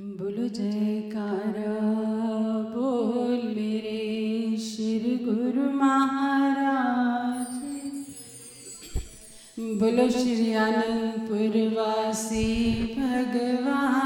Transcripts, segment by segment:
बोलो जयकारा बोल मेरे श्री गुरु महाराज। बोलो श्री आनंदपुर वासी भगवान।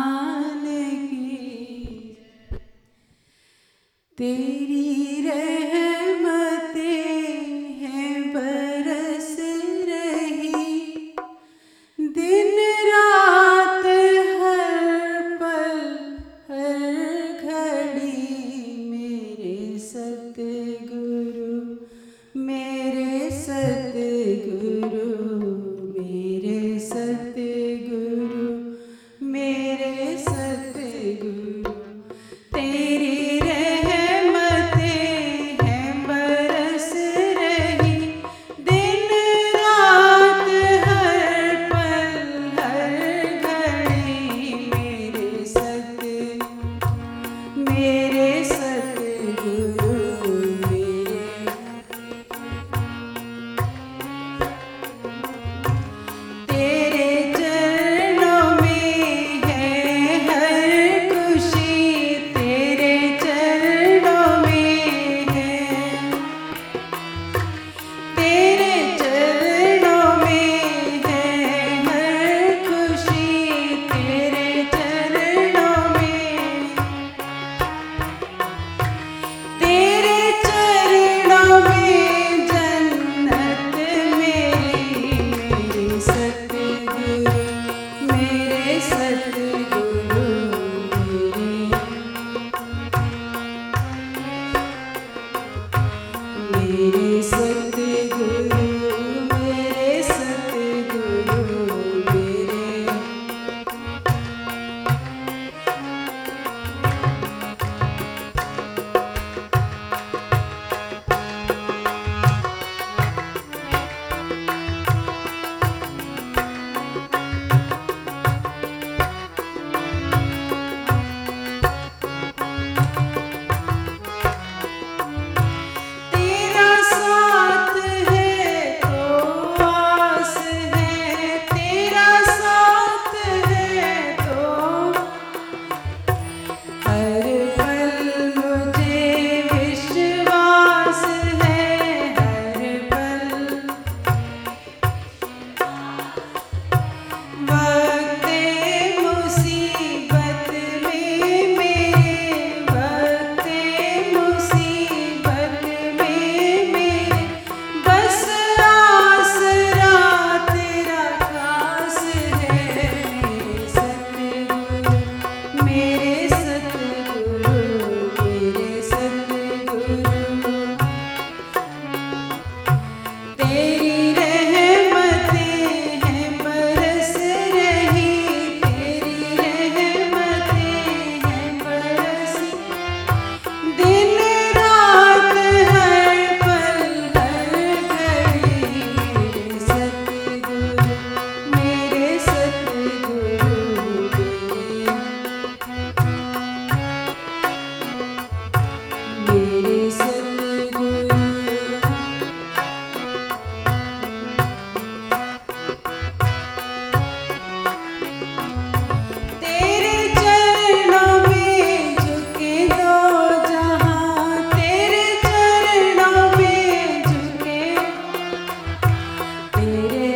Aire.